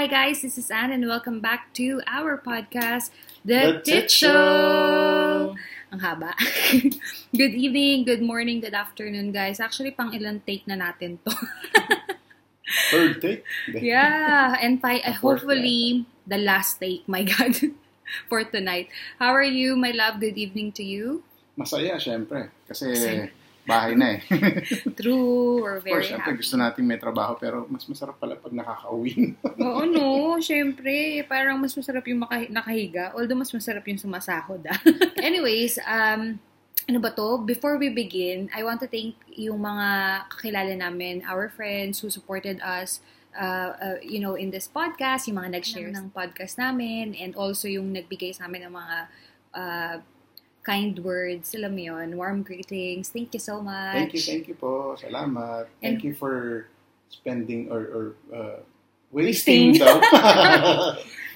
Hi guys, this is Anne and welcome back to our podcast, The, The Tit Show! Ang haba. good evening, good morning, good afternoon guys. Actually, pang ilang take na natin to. Third take. yeah, and fi- fourth hopefully, the last take, my God, for tonight. How are you, my love? Good evening to you. Masaya, syempre. Kasi Masaya. Bahay na eh. True, we're of course, very happy. gusto nating may trabaho pero mas masarap pala pag nakaka-uwi. Oo, no. Siyempre, parang mas masarap yung maka- nakahiga. Although, mas masarap yung sumasahod, ah. Anyways, um, ano ba to? Before we begin, I want to thank yung mga kakilala namin, our friends who supported us, uh, uh, you know, in this podcast, yung mga nag-share ng podcast namin, and also yung nagbigay sa amin ng mga uh, kind words, alam mo yun, warm greetings. Thank you so much. thank you, thank you po. Salamat. Thank And- you for spending or, or uh, Wasting. wasting, daw.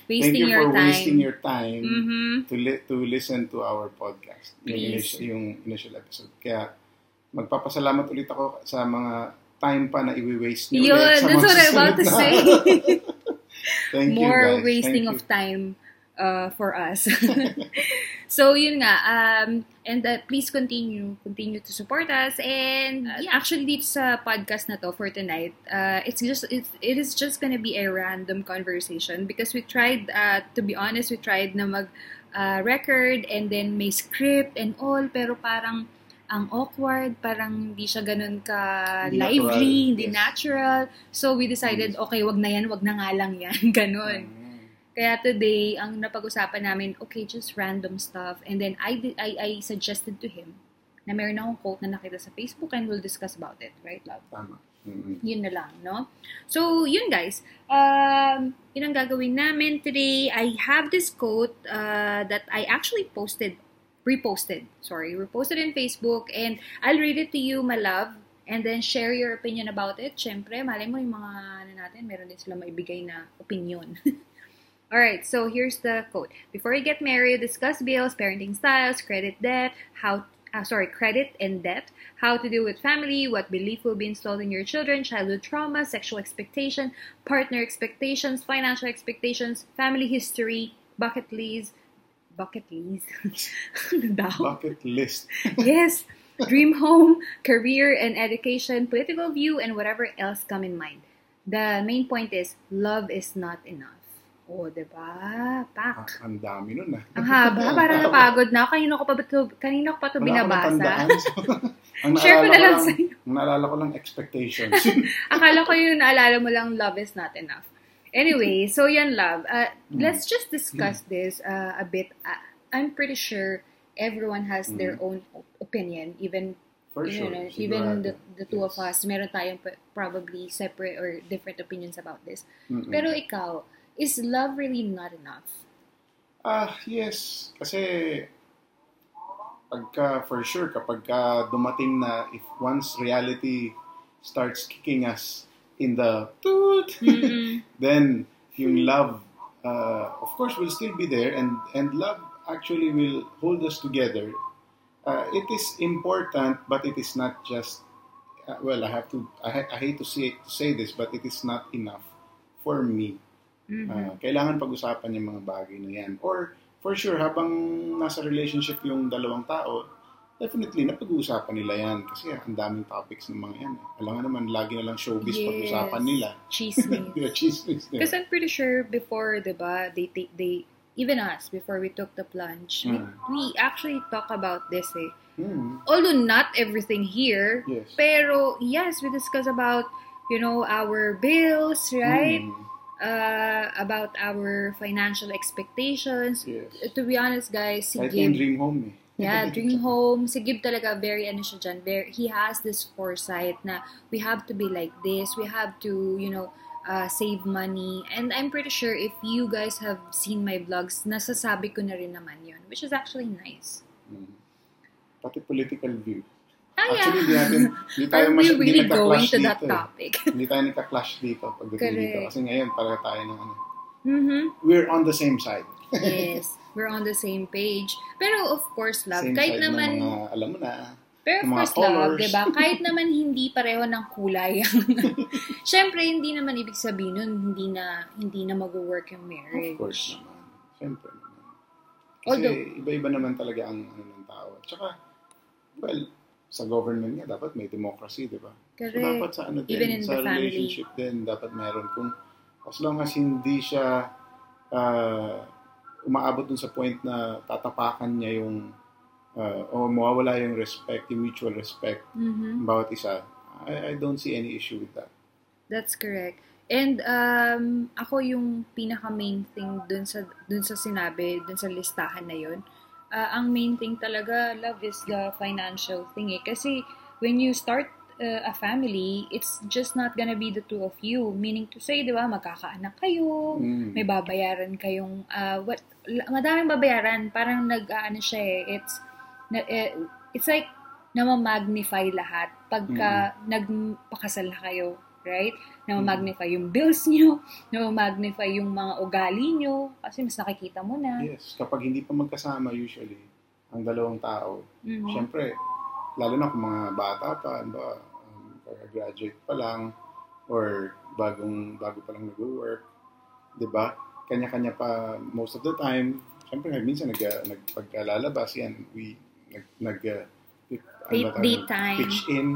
Wasting thank you your for time. wasting your time Mhm. to li- to listen to our podcast. Yung Please. initial, yung initial episode. Kaya magpapasalamat ulit ako sa mga time pa na i-waste niyo Yun, ulit sa that's what I'm about to na- say. Thank you, more guys. wasting Thank of you. time uh, for us. so yun nga um and uh, please continue continue to support us and uh, yeah, actually dito sa podcast na to for tonight uh, it's just it's, it is just gonna be a random conversation because we tried uh, to be honest we tried na mag uh, record and then may script and all pero parang ang awkward, parang hindi siya ganun ka Hindi lively, natural, hindi yes. Mm. natural. So we decided, okay, wag na yan, wag na nga lang yan, ganun. Mm. Kaya today, ang napag-usapan namin, okay, just random stuff. And then I, did, I, I suggested to him na meron akong quote na nakita sa Facebook and we'll discuss about it. Right, love? Tama. Mm. Yun na lang, no? So, yun guys. Um, yun ang gagawin namin today. I have this quote uh, that I actually posted, reposted, sorry, reposted in Facebook and I'll read it to you, my love, and then share your opinion about it. Siyempre, malay mo yung mga ano natin, meron din sila maibigay na opinion. Alright, so here's the quote. Before you get married, discuss bills, parenting styles, credit debt, how uh, sorry, credit and debt, how to deal with family, what belief will be installed in your children, childhood trauma, sexual expectation, partner expectations, financial expectations, family history, bucket list, bucket list? Bucket list. yes, dream home, career and education, political view, and whatever else come in mind. The main point is, love is not enough. Oh, diba? Ah, Pak. ang dami nun ah. Ang haba, parang napagod na. Kanino ko pa ba to, kanino ko pa to Wala akong binabasa? ang Share ko na lang lang, sa'yo. ang naalala ko lang expectations. Akala ko yung naalala mo lang, love is not enough. Anyway, so yan love. Uh, Mm. let's just discuss this uh, a bit. Uh, I'm pretty sure everyone has their own op- opinion, even For sure. know, even the, the two of Yes. us, meron tayong probably separate or different opinions about this. Mm-mm. Pero ikaw, is love really not enough? Ah, yes. Kasi pagka, for sure, kapag ka dumating na, if once reality starts kicking us in the toot, Mm-mm. then yung love, uh, of course, will still be there and, and love actually will hold us together. Uh, it is important, but it is not just, uh, well, I have to, I, I hate to say, to say this, but it is not enough for me. Mhm. Ah, kailangan pag-usapan yung mga bagay na yan. Or, for sure, habang nasa relationship yung dalawang tao, definitely, napag-uusapan nila yan. Kasi ang daming topics ng mga yan. Alam nga naman, lagi na lang showbiz Yes. pag-usapan nila. Chismis. Di ba, chismis nila. Because I'm pretty sure before, diba, they take, they, even us, before we took the plunge, we, Mm. we actually talk about this eh. Hmm, Although not everything here, yes. pero yes, we discuss about, you know, our bills, right? Hmm, Uh, about our financial expectations. yes. To be honest, guys, si Kahit Gib, dream home eh. yeah, dream home, si Gib talaga very ano siya dyan, very, he has this foresight na we have to be like this, we have to, you know, uh, save money. And I'm pretty sure if you guys have seen my vlogs, nasasabi ko na rin naman yun, which is actually nice. Hmm. Pati political view. Ah, Actually, di natin, di tayo we mas, di really going to that dito eh. topic? Hindi tayo nagka-clash dito pagdating dito. Kasi ngayon, para tayo ng ano. mm-hmm. We're on the same side. Yes, we're on the same page. Pero of course, love, same kahit naman, ng mga, alam mo na, Pero first love, colors. 'di ba? Kahit naman hindi pareho ng kulay. Syempre, hindi naman ibig sabihin nun hindi na hindi na mag-work yung Of marriage. course naman. Siyempre naman. Kasi Although- iba-iba naman talaga ang ano ng tao. Tsaka, well, sa government nga, dapat may democracy, di ba? So, Correct. dapat sa ano din, Even in sa the family. relationship din, dapat meron. Kung, as long as hindi siya ah, umaabot dun sa point na tatapakan niya yung ah, o mawawala yung respect, yung mutual respect Mhm. ng bawat isa, I, I don't see any issue with that. That's correct. And um, ako yung pinaka main thing dun sa dun sa sinabi, dun sa listahan na yun. Ah, ang main thing talaga, love is the financial thing eh. Kasi when you start uh, a family, it's just not gonna be the two of you. Meaning to say, di ba, magkakaanak kayo, Mm. may babayaran kayong, uh, what, madaming babayaran. Parang nag-ano siya eh. It's, na, eh, it's like, namamagnify lahat pagka nagpakasal na kayo, right? Namamagnify yung bills nyo, namamagnify yung mga ugali nyo, kasi mas nakikita mo na. Yes, kapag hindi pa magkasama usually, ang dalawang tao, Mhm. Siyempre, lalo na kung mga bata pa, ano ba, um, graduate pa lang, or bagong, bago pa lang nag-work, di ba? Kanya-kanya pa most of the time. Siyempre, minsan nag, nagpagkalalabas yan, we, nag, nag, uh, ano Date, tayo, date time. pitch in,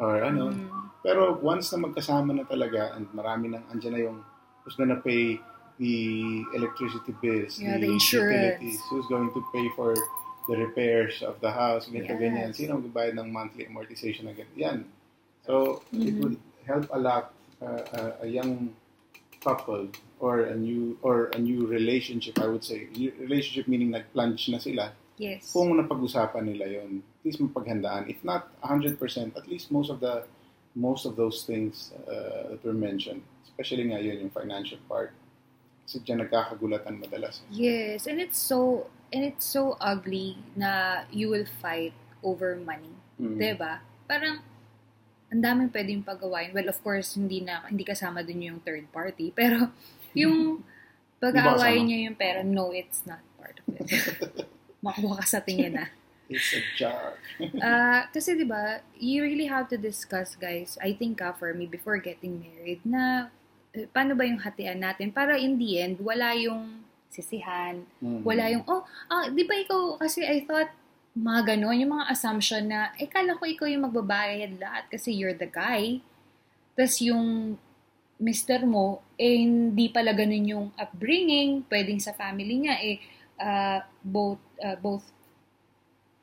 or ano. Mhm. Pero once na magkasama na talaga, and marami nang, andyan na yung, who's gonna pay the electricity bills, Yeah, the insurance. utilities, who's going to pay for the repairs of the house, ganito, Yes. ganyan. Sino magbabayad ng monthly amortization na ganito? Yan. So, it Mhm. would help a lot uh, uh, a young couple or a new or a new relationship, I would say. Relationship meaning nag-plunge na sila. Yes. Kung napag-usapan nila yon, at least mapaghandaan. If not 100%, at least most of the most of those things uh, that were mentioned, especially nga yun, yung financial part. Kasi dyan nagkakagulatan madalas. Yes, and it's so and it's so ugly na you will fight over money. Mm. 'Di ba? Parang ang daming pwedeng pagawain. Well, of course, hindi na hindi kasama dun yung third party, pero yung pag-aawayin kasama? niyo yung pera, no, it's not part of it. Makuha ka sa tingin na. It's a jar. Ah, kasi 'di ba, you really have to discuss, guys. I think ah, for me before getting married na eh, paano ba yung hatian natin para in the end wala yung sisihan, Mm. wala yung oh, ah, 'di ba ikaw kasi I thought mga ganon, yung mga assumption na, eh, kala ko ikaw yung magbabayad lahat kasi you're the guy. Tapos yung mister mo, eh, hindi pala ganun yung upbringing, pwedeng sa family niya, eh, ah, both, ah, both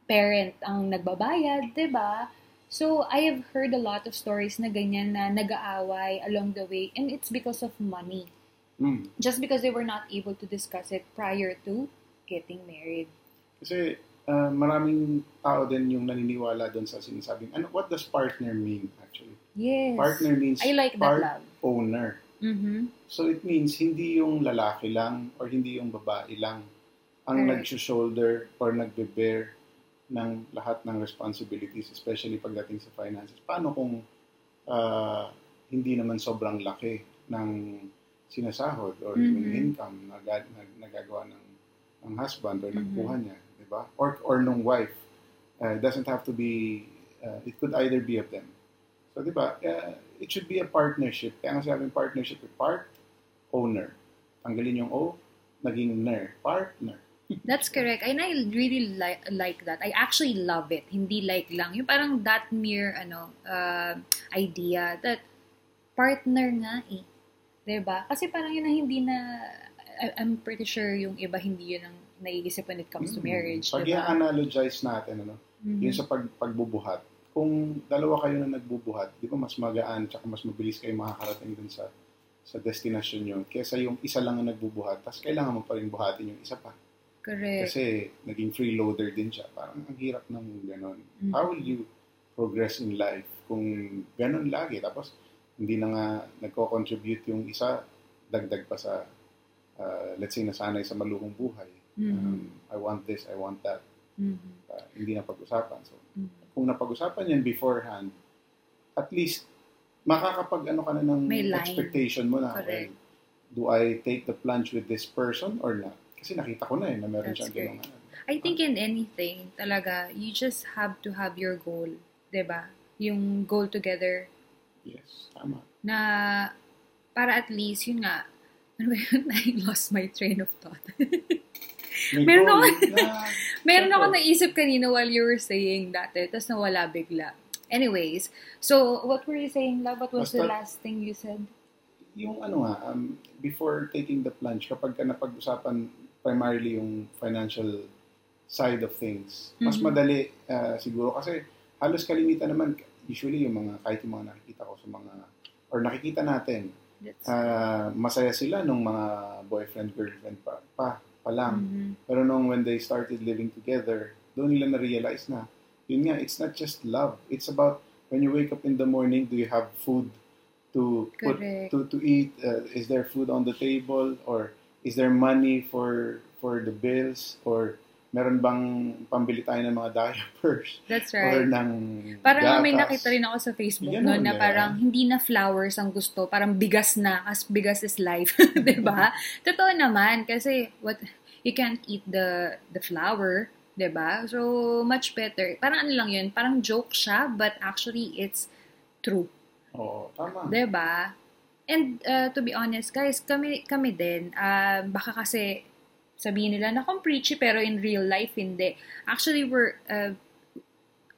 parent ang nagbabayad, 'di ba? So, I have heard a lot of stories na ganyan na nag-aaway along the way and it's because of money. Mm. Just because they were not able to discuss it prior to getting married. Kasi uh, maraming tao din yung naniniwala doon sa sinasabing, ano, what does partner mean actually? Yes. Partner means I like that part love. owner. Mm-hmm. So it means hindi yung lalaki lang or hindi yung babae lang ang Correct. nag-shoulder or nagbe-bear ng lahat ng responsibilities, especially pagdating sa finances. Paano kung ah, hindi naman sobrang laki ng sinasahod or yung Mhm. income na na- nagagawa ng, ng husband or Mhm. nakuha niya, di ba? Or, or nung wife. Uh, it doesn't have to be, uh, it could either be of them. So, di ba, uh, it should be a partnership. Kaya nga sabing partnership, part, owner. Tanggalin yung O, naging ner, partner. That's correct. And I really like like that. I actually love it. Hindi like lang. Yung parang that mere ano uh, idea that partner nga eh. 'Di ba? Kasi parang yun ang hindi na I- I'm pretty sure yung iba hindi yun ang naiisip when it comes to Mm. marriage, Pag 'di ba? i-analogize natin, ano, Mhm. yung sa pag, pagbubuhat, kung dalawa kayo na nagbubuhat, di ba mas magaan tsaka mas mabilis kayo makakarating dun sa sa destination nyo kesa yung isa lang ang nagbubuhat tapos kailangan mo pa rin buhatin yung isa pa. Correct. Kasi naging freeloader din siya. Parang ang hirap ng ganon. Mhm. How will you progress in life kung ganon lagi? Tapos hindi na nga nagko-contribute yung isa, dagdag pa sa, uh, let's say, nasanay sa maluhong buhay. Mhm. Um, I want this, I want that. Mhm. Uh, hindi na pag-usapan. So, Mhm. kung napag-usapan yan beforehand, at least makakapag ano ka na ng expectation mo na, Correct. well, do I take the plunge with this person or not? Kasi nakita ko na eh, na meron That's siyang great. ganun. I think in anything, talaga, you just have to have your goal. ba? Yung goal together Yes, tama. na para at least, yun nga, ano ba yun? I lost my train of thought. Meron ako- na, Meron ako naisip kanina while you were saying dati, tapos nawala bigla. Anyways, so what were you saying, love? What was the Basta- last thing you said? yung ano nga, um, before taking the plunge, kapag ka napag-usapan primarily yung financial side of things, mas Mhm. madali uh, siguro kasi halos kalimitan naman, usually yung mga, kahit yung mga nakikita ko sa mga, or nakikita natin, That's, ah, masaya sila nung mga boyfriend, girlfriend pa, pa, pa lang. Mhm. Pero nung when they started living together, doon nila na-realize na, yun nga, it's not just love. It's about when you wake up in the morning, do you have food to put to to eat? Uh, is there food on the table or is there money for for the bills or meron bang pambili tayo ng mga diapers That's or right. ng Parang may gatas? nakita rin ako sa Facebook Ganun, no, na ba? parang hindi na flowers ang gusto, parang bigas na, as bigas is life, 'di ba? Totoo naman kasi what you can't eat the the flower, 'di ba? So much better. Parang ano lang 'yun, parang joke siya but actually it's true. Oo, tama. 'Di ba? And uh, to be honest, guys, kami kami din, ah, baka kasi sabihin nila na kung preachy pero in real life hindi. Actually, we're uh,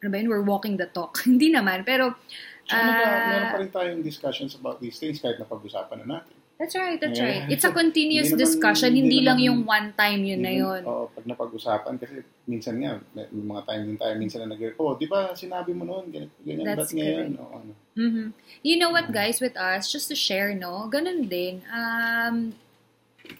ano ba yun? We're walking the talk. hindi naman, pero mga- ah, meron pa rin tayong discussions about these things kahit napag-usapan na natin. That's right, that's Yeah. right. It's a continuous Hindi naman- discussion, hindi hindi, lang naman- yung one time yun na yun. Oo, pag napag-usapan, kasi minsan nga, may mga time din tayo, minsan na nag oh, di ba sinabi mo noon, ganyan, ganyan That's ba't ngayon? Oo, ano. Mhm. You know what, guys, with us, just to share, no? Ganun din. Um,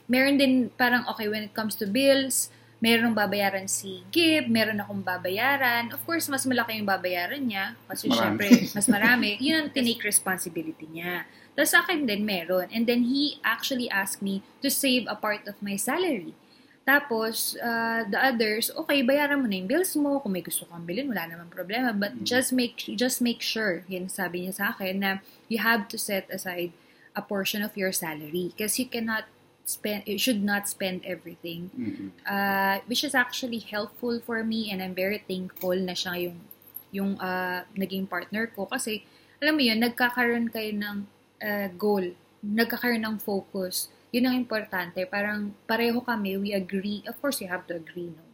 meron din parang, okay, when it comes to bills, meron babayaran si Gib, meron akong babayaran. Of course, mas malaki yung babayaran niya. Kasi marami. syempre, mas marami. Yun ang tinake responsibility niya. Tapos sa akin din meron. And then he actually asked me to save a part of my salary. Tapos, uh, the others, okay, bayaran mo na yung bills mo. Kung may gusto kang bilhin, wala namang problema. But Mm. just make just make sure, yun sabi niya sa akin, na you have to set aside a portion of your salary. Because you cannot spend, you should not spend everything. Mm-mm. Uh, which is actually helpful for me and I'm very thankful na siya yung, yung uh, naging partner ko. Kasi, alam mo yun, nagkakaroon kayo ng uh, goal. Nagkakaroon ng focus yun ang importante. Parang pareho kami, we agree. Of course, you have to agree, no?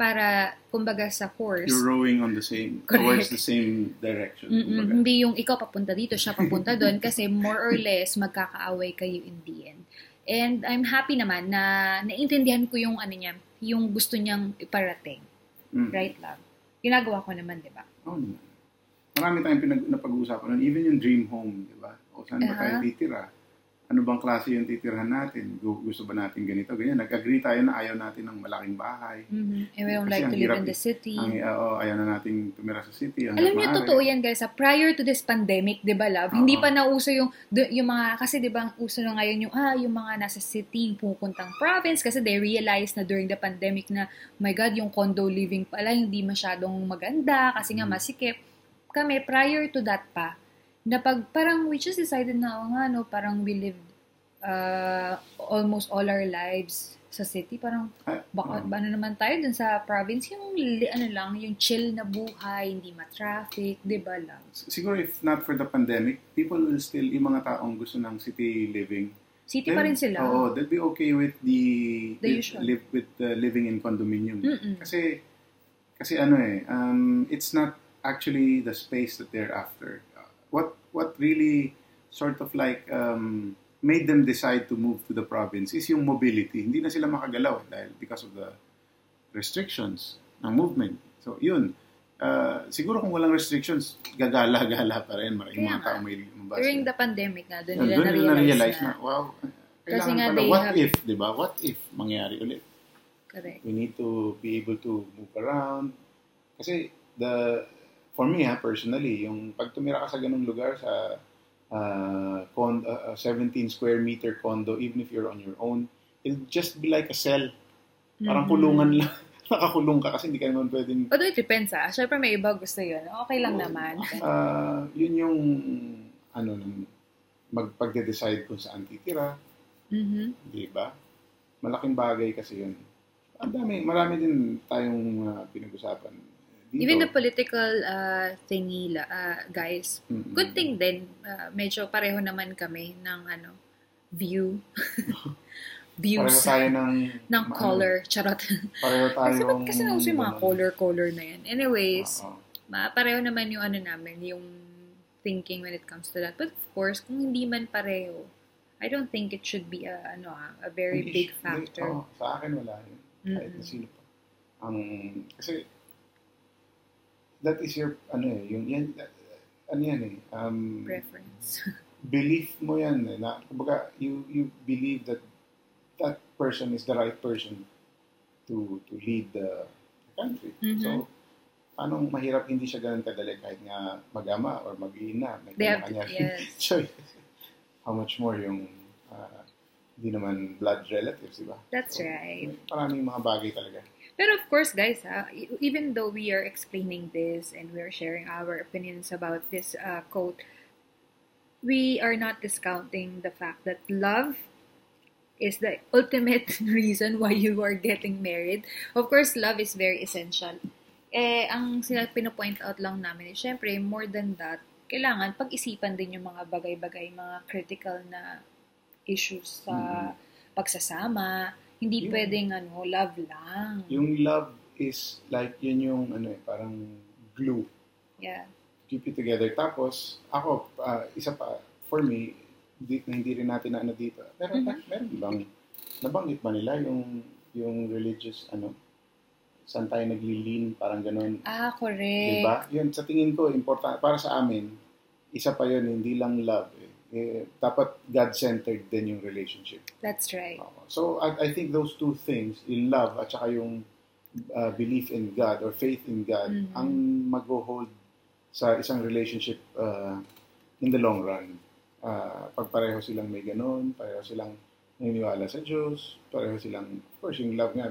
Para, kumbaga sa course, You're rowing on the same, Correct. towards the same direction. mm-mm, hindi yung ikaw papunta dito, siya papunta doon, kasi more or less, magkakaaway kayo in the end. And I'm happy naman na naintindihan ko yung ano niya, yung gusto niyang iparating. Mm. Right, love? Ginagawa ko naman, di ba? Oo naman. Marami tayong pinag napag-uusapan nun. Even yung dream home, di ba? O saan ba tayo Aha. titira? Ano bang klase yung titirhan natin? Gu- Gusto ba natin ganito? Ganyan. Nag-agree tayo na ayaw natin ng malaking bahay. Mm-hmm. And we don't like to live hirap in the city. Ang, oo, ayaw na natin tumira sa city. Ang Alam niyo, totoo yan, guys. Prior to this pandemic, di ba, love? Hindi Oo. pa nauso yung, yung mga, kasi di ba, ang uso na ngayon yung, ah, yung mga nasa city, pupuntang province, kasi they realized na during the pandemic na, oh my God, yung condo living pala, hindi masyadong maganda, kasi nga Mm. masikip. Kami, prior to that pa, na pag, parang we just decided na, oh nga, no, parang we lived uh, almost all our lives sa city. Parang, Ah, baka, oo. ano naman tayo dun sa province, yung, ano lang, yung chill na buhay, hindi ma-traffic, di ba lang? Siguro if not for the pandemic, people will still, yung mga taong gusto ng city living, City pa rin sila. Oo, they'll be okay with the, The with, usual. live with the living in condominium. Mm-mm. Kasi kasi ano eh, um, it's not actually the space that they're after. Uh, What what really sort of like um, made them decide to move to the province is yung mobility. Hindi na sila makagalaw dahil because of the restrictions ng movement. So yun. Uh, siguro kung walang restrictions, gagala-gala pa rin. Maraming mga tao may lumabas. During the pandemic nga, doon nila na-realize na-realize na. na, wow, Kasi nga pala, what have- if, di ba? What if mangyari ulit? Correct. We need to be able to move around. Kasi, the, for me ha, personally, yung pag tumira ka sa ganung lugar, sa uh, con, uh, uh, 17 square meter condo, even if you're on your own, it'll just be like a cell. Parang Mhm. kulungan lang. Nakakulong ka kasi hindi ka naman pwedeng Although it depends ah. Siyempre may iba gusto yun. Okay lang Oo. naman. Ah, yun yung ano ng magpagde-decide kung saan titira, Mhm. di ba? malaking bagay kasi yun. Ang dami, marami din tayong uh, pinag-usapan. Dito. Even the political uh, thingy, uh, guys, Mm-mm. good thing din, uh, medyo pareho naman kami ng ano, view. Pareho Views tayo ng... ng ano, color. Charot. Pareho tayo kasi ba't kasi nauso yung mga color-color na yan? Anyways, Oo. ma pareho naman yung ano namin, yung thinking when it comes to that. But of course, kung hindi man pareho, I don't think it should be a ano ah, a very Hindi big factor. hindi- oo, sa akin wala yun. Kahit na Mm-mm. sino pa. Ang, kasi, that is your, ano eh, yung, yan, ano yan eh, um, Preference. belief mo yan eh, na, kumbaga, you, you believe that that person is the right person to to lead the country. Mhm. So, anong mahirap hindi siya ganun kadali kahit nga mag-ama or mag-ina, may They have kanya to- yes. choice. How much more yung hindi naman blood relatives, di ba? That's right. may Maraming mga bagay talaga. Pero of course, guys, ah, e- even though we are explaining this and we're sharing our opinions about this uh, quote, we are not discounting the fact that love is the ultimate reason why you are getting married. Of course, love is very essential. Eh, ang sila pinopoint out lang namin is, syempre, more than that, kailangan pag-isipan din yung mga bagay-bagay, mga critical na issues sa pagsasama. Hindi Yung- pwedeng, ano, love lang. Yung love is like, yun yung, ano eh, parang glue. Yeah. Keep it together. Tapos, ako, ah, isa pa, for me, hindi, hindi rin natin na ano dito. Pero Mhm. meron bang, nabanggit ba nila yung, yung religious, ano, saan tayo naglilin, parang ganun. Ah, correct. Diba? Yun, sa tingin ko, important, para sa amin, isa pa yun, hindi lang love. Eh. Dapat God-centered din yung relationship. That's right. So, I, I think those two things, yung love at saka yung uh, belief in God or faith in God, Mhm. ang mag-hold sa isang relationship uh, in the long run. Uh, pag pareho silang may ganun, pareho silang naniniwala sa Diyos, pareho silang, of course, yung love nga.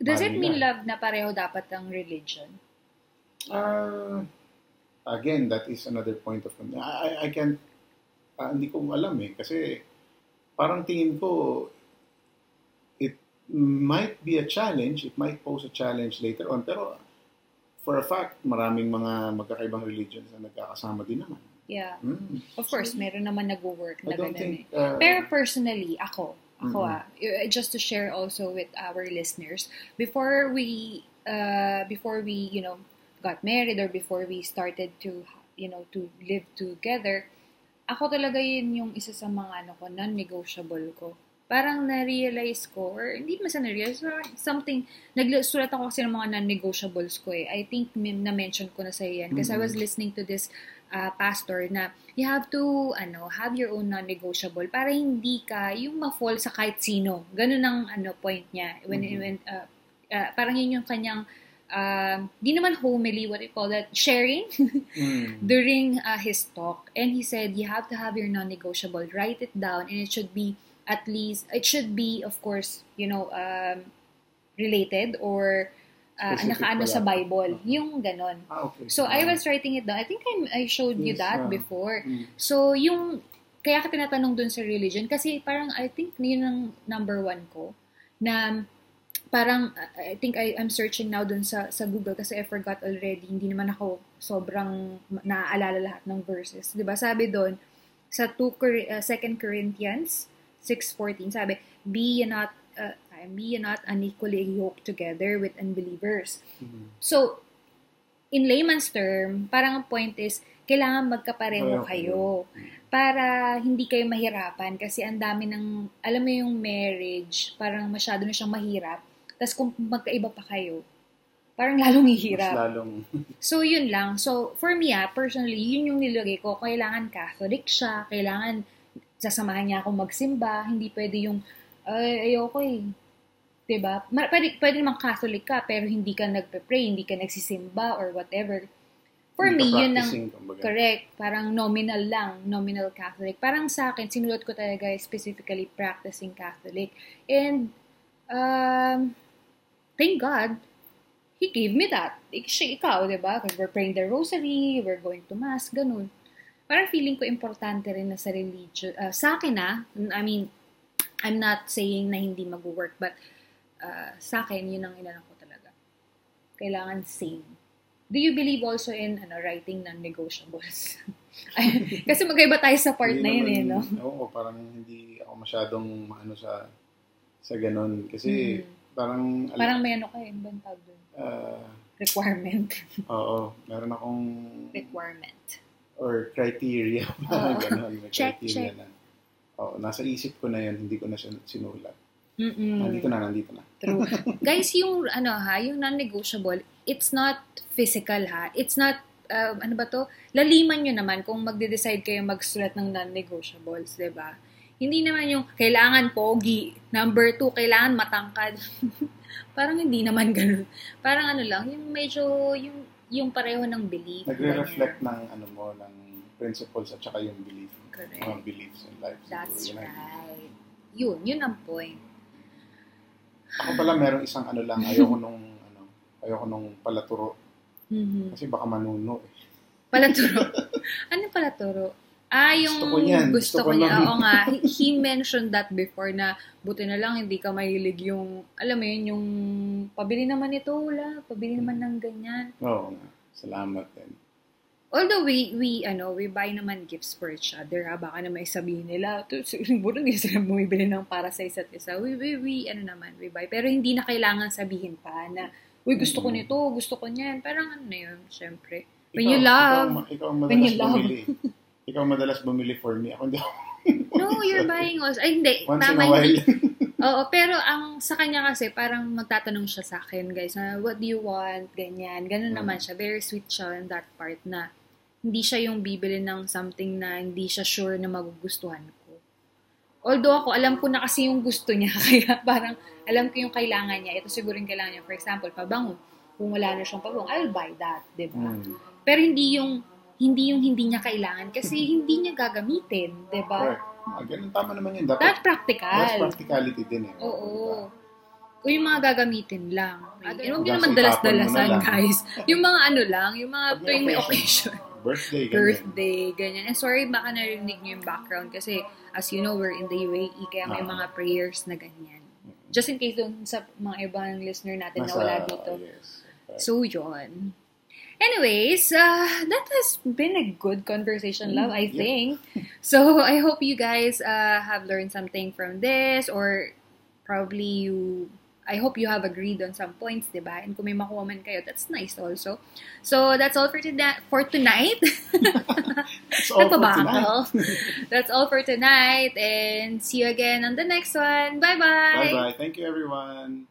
Does it mean nila. love na pareho dapat ang religion? Uh, again, that is another point of I, I, I can't, ah, hindi ko alam eh. Kasi parang tingin ko, it might be a challenge, it might pose a challenge later on. Pero for a fact, maraming mga magkakaibang religions na nagkakasama din naman. Yeah. Mm. Of course, meron naman nag-work na ganun eh. think, uh, Pero personally, ako, ako Mhm. ah, y- just to share also with our listeners, before we, uh, before we, you know, got married or before we started to, you know, to live together, ako talaga yun yung isa sa mga ano ko, non-negotiable ko. Parang na-realize ko, or hindi sa na-realize, something, nagsulat ako kasi ng mga non-negotiables ko eh. I think na-mention ko na sa yan kasi I was Mhm. listening to this uh, pastor na you have to ano have your own non-negotiable para hindi ka yung ma-fall sa kahit sino. Ganun ang ano point niya when Mhm. when uh, uh, parang yun yung kanyang um, di naman homily what do you call that sharing mm. during uh, his talk and he said you have to have your non-negotiable write it down and it should be at least it should be of course you know um, related or uh, nakaano sa Bible yung ganon Ah, okay. So I was writing it down. I think I, I showed you Yes, that ah. before. Mm. So yung kaya ka tinatanong dun sa religion kasi parang I think yun ang number one ko na parang I think I I'm searching now dun sa sa Google kasi I forgot already. Hindi naman ako sobrang naaalala lahat ng verses. 'Di ba? Sabi doon sa 2 Cor- uh, 2 Corinthians 6:14 sabi, "Be ye not uh, be ye not unequally yoked together with unbelievers." Mm. So, in layman's term, parang ang point is, kailangan magkapareho Pareho kayo para hindi kayo mahirapan kasi ang dami ng, alam mo yung marriage, parang masyado na siyang mahirap. Tapos kung magkaiba pa kayo, parang lalong Mas hihirap. lalong, So, yun lang. So, for me, ah, personally, yun yung nilagay ko. Kailangan Catholic siya. Kailangan sasamahan niya akong magsimba. Hindi pwede yung, ay, ayoko eh. 'Di ba? Ma- Pwede, pwede naman Catholic ka, pero hindi ka nagpe-pray, hindi ka nagsisimba or whatever. For hindi me, yun ang kumbaga. correct. Parang nominal lang, nominal Catholic. Parang sa akin, sinulat ko talaga specifically practicing Catholic. And, um, thank God, He gave me that. Siya, ikaw, di ba? Because we're praying the rosary, we're going to mass, ganun. Parang feeling ko importante rin na sa religion. ah, sa akin ah, I mean, I'm not saying na hindi mag-work, but uh, sa akin, yun ang inano ko talaga. Kailangan same. Do you believe also in ano writing ng negotiables? Kasi magkaiba tayo sa part na yun eh, no? Oo, parang hindi ako masyadong ano sa sa ganun. Kasi Mm. Parang, Parang may ano ka eh, ibang tawag dun? ah, Requirement. oo, meron akong Requirement. or criteria. Parang Oo. ganun. May Check, criteria check. na. Oo, nasa isip ko na yun, hindi ko na siya sinulat. Mm-mm. Nandito na, nandito na. True. Guys, yung ano ha, yung non-negotiable, it's not physical ha. It's not um, ano ba to? Laliman nyo naman kung magde-decide kayo magsulat ng non-negotiables, 'di ba? Hindi naman yung kailangan pogi, number two, kailangan matangkad. Parang hindi naman ganun. Parang ano lang, yung medyo yung yung pareho ng belief. Nagre-reflect ng ano mo, ng principles at saka yung belief. Correct. Mga beliefs in life. That's yun ang- right. Yun, yun ang point. Ako pala merong isang ano lang, ayoko nung ano, ayoko nung palaturo Mhm. kasi baka manuno eh. Palaturo. ano palaturo? Ah, yung Gusto ko yan. gusto Gusto ko ko niya. Oo nga. He- mentioned that before na buti na lang hindi ka mahilig yung, alam mo yun, yung pabili naman ito, wala. Pabili naman ng ganyan. Oo nga. Salamat din. Although we, we, ano, we buy naman gifts for each other, ha? Baka naman sabihin nila, "To- siguro hindi sila bumibili ng para sa isa't isa. We, we, we, ano naman, we buy. Pero hindi na kailangan sabihin pa na, uy, gusto ko Mm. nito, gusto ko niyan. Parang ano na yun, syempre. When Ikaw- you love, Ikaw, ikaw when you love. ikaw madalas bumili for me. Ako hindi ako. No, you're buying also. Ay, hindi. Once tama, in a while. Oo, pero ang sa kanya kasi, parang magtatanong siya sa akin, guys, na what do you want, ganyan. Ganun Mm. naman siya. Very sweet siya in that part na hindi siya yung bibili ng something na hindi siya sure na magugustuhan ko. Although ako, alam ko na kasi yung gusto niya. Kaya parang, alam ko yung kailangan niya. Ito siguro yung kailangan niya. For example, pabango. Kung wala na siyang pabango, I'll buy that. 'di ba? Hmm. Pero hindi yung hindi yung hindi niya kailangan kasi hindi niya gagamitin, 'di ba? Correct. Ah, ganun, tama naman yun. Dapat, That's practical. that's practicality din eh. Oo. Kung yung mga gagamitin lang. At huwag nyo naman sa dalas-dalasan, na guys. Yung mga ano lang, yung mga tuwing may occasion. Birthday, ganyan. Birthday, ganyan. And sorry, baka narinig nyo yung background kasi as you know, we're in the UAE, kaya may Ah. mga prayers na ganyan. Just in case doon sa mga ibang listener natin na Nasa- wala dito. yes. Correct. So, yun. Anyways, uh, that has been a good conversation, love, I Mm, think. So, I hope you guys uh, have learned something from this or probably you, I hope you have agreed on some points, diba? And kung may makuha man kayo, that's nice also. So, that's all for, tonight. for tonight. That's all for tonight. that's all for tonight. And see you again on the next one. Bye-bye! Bye-bye. Thank you, everyone.